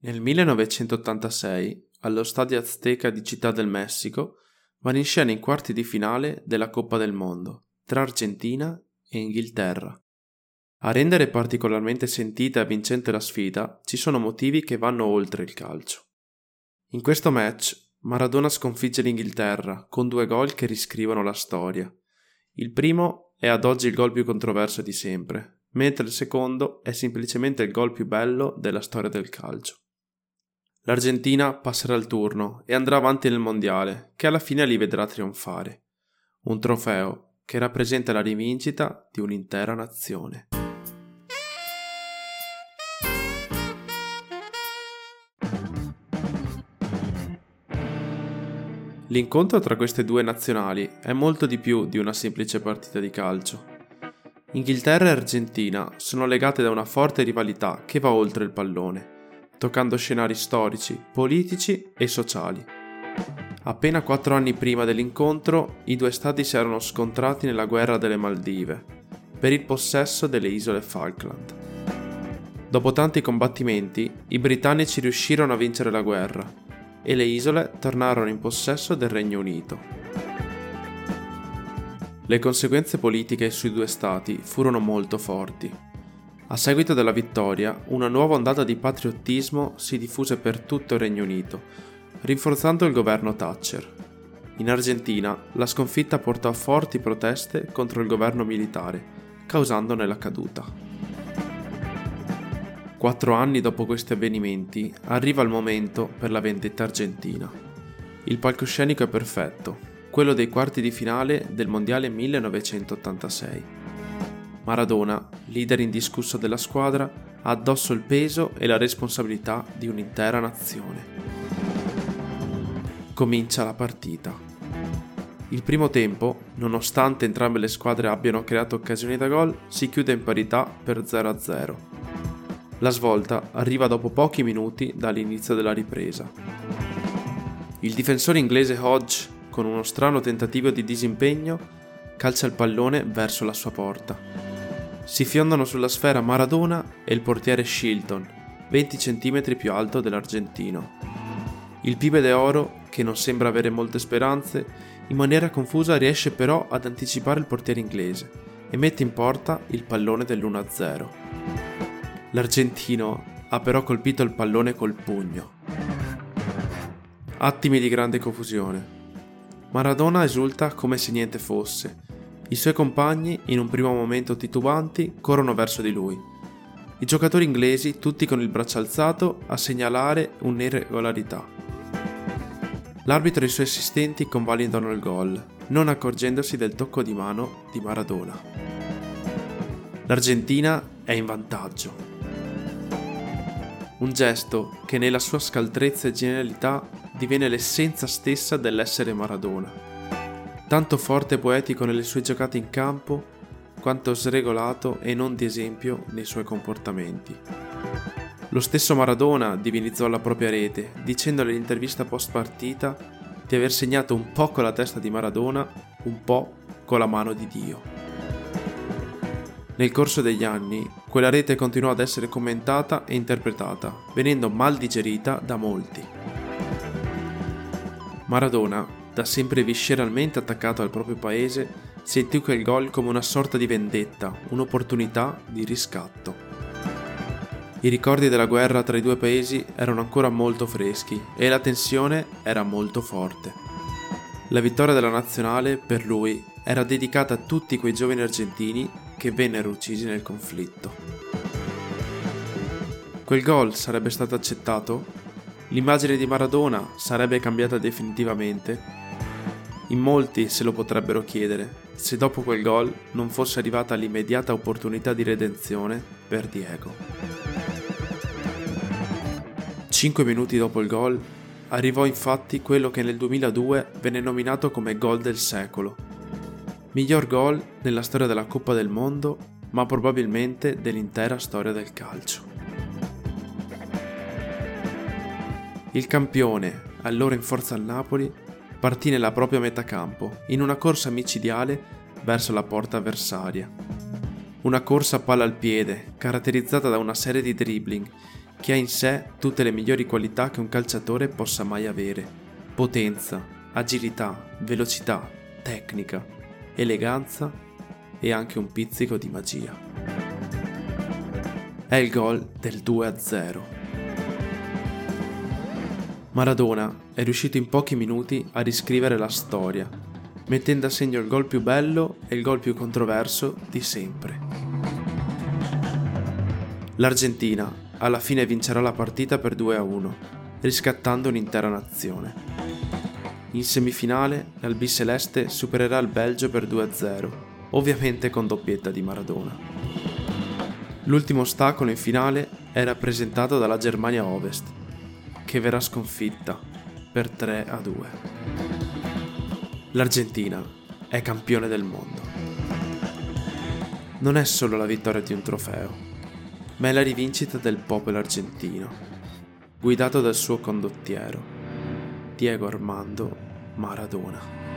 Nel 1986, allo Stadio Azteca di Città del Messico, vanno in scena i quarti di finale della Coppa del Mondo tra Argentina e Inghilterra. A rendere particolarmente sentita e vincente la sfida ci sono motivi che vanno oltre il calcio. In questo match Maradona sconfigge l'Inghilterra con due gol che riscrivono la storia. Il primo è ad oggi il gol più controverso di sempre, mentre il secondo è semplicemente il gol più bello della storia del calcio. L'Argentina passerà il turno e andrà avanti nel mondiale, che alla fine li vedrà trionfare. Un trofeo che rappresenta la rivincita di un'intera nazione. L'incontro tra queste due nazionali è molto di più di una semplice partita di calcio. Inghilterra e Argentina sono legate da una forte rivalità che va oltre il pallone, toccando scenari storici, politici e sociali. Appena quattro anni prima dell'incontro, i due stati si erano scontrati nella guerra delle Maldive, per il possesso delle isole Falkland. Dopo tanti combattimenti, i britannici riuscirono a vincere la guerra e le isole tornarono in possesso del Regno Unito. Le conseguenze politiche sui due stati furono molto forti. A seguito della vittoria, una nuova ondata di patriottismo si diffuse per tutto il Regno Unito, rinforzando il governo Thatcher. In Argentina, la sconfitta portò a forti proteste contro il governo militare, causandone la caduta. Quattro anni dopo questi avvenimenti arriva il momento per la vendetta argentina. Il palcoscenico è perfetto, quello dei quarti di finale del Mondiale 1986. Maradona, leader indiscusso della squadra, ha addosso il peso e la responsabilità di un'intera nazione. Comincia la partita. Il primo tempo, nonostante entrambe le squadre abbiano creato occasioni da gol, si chiude in parità per 0-0. La svolta arriva dopo pochi minuti dall'inizio della ripresa. Il difensore inglese Hodge, con uno strano tentativo di disimpegno, calcia il pallone verso la sua porta. Si fiondano sulla sfera Maradona e il portiere Shilton, 20 cm più alto dell'argentino. Il pibe de oro, che non sembra avere molte speranze, in maniera confusa riesce però ad anticipare il portiere inglese e mette in porta il pallone dell'1-0. L'argentino ha però colpito il pallone col pugno. Attimi di grande confusione. Maradona esulta come se niente fosse. I suoi compagni, in un primo momento titubanti, corrono verso di lui. I giocatori inglesi, tutti con il braccio alzato, a segnalare un'irregolarità. L'arbitro e i suoi assistenti convalidano il gol, non accorgendosi del tocco di mano di Maradona. L'Argentina è in vantaggio un gesto che nella sua scaltrezza e genialità diviene l'essenza stessa dell'essere Maradona. Tanto forte e poetico nelle sue giocate in campo, quanto sregolato e non di esempio nei suoi comportamenti. Lo stesso Maradona divinizzò la propria rete, dicendo nell'intervista post partita di aver segnato un po' con la testa di Maradona, un po' con la mano di Dio. Nel corso degli anni, quella rete continuò ad essere commentata e interpretata, venendo mal digerita da molti. Maradona, da sempre visceralmente attaccato al proprio paese, sentì quel gol come una sorta di vendetta, un'opportunità di riscatto. I ricordi della guerra tra i due paesi erano ancora molto freschi e la tensione era molto forte. La vittoria della nazionale, per lui, era dedicata a tutti quei giovani argentini che vennero uccisi nel conflitto. Quel gol sarebbe stato accettato? L'immagine di Maradona sarebbe cambiata definitivamente? In molti se lo potrebbero chiedere se dopo quel gol non fosse arrivata l'immediata opportunità di redenzione per Diego. Cinque minuti dopo il gol arrivò infatti quello che nel 2002 venne nominato come gol del secolo Miglior gol nella storia della Coppa del Mondo, ma probabilmente dell'intera storia del calcio. Il campione, allora in forza al Napoli, partì nella propria metà campo, in una corsa micidiale verso la porta avversaria. Una corsa a palla al piede, caratterizzata da una serie di dribbling, che ha in sé tutte le migliori qualità che un calciatore possa mai avere. Potenza, agilità, velocità, tecnica, eleganza e anche un pizzico di magia. È il gol del 2-0. Maradona è riuscito in pochi minuti a riscrivere la storia, mettendo a segno il gol più bello e il gol più controverso di sempre. L'Argentina alla fine vincerà la partita per 2-1, riscattando un'intera nazione. In semifinale l'Albiceleste supererà il Belgio per 2-0, ovviamente con doppietta di Maradona. L'ultimo ostacolo in finale è rappresentato dalla Germania Ovest, che verrà sconfitta per 3-2. L'Argentina è campione del mondo. Non è solo la vittoria di un trofeo, ma è la rivincita del popolo argentino, guidato dal suo condottiero, Diego Armando Maradona.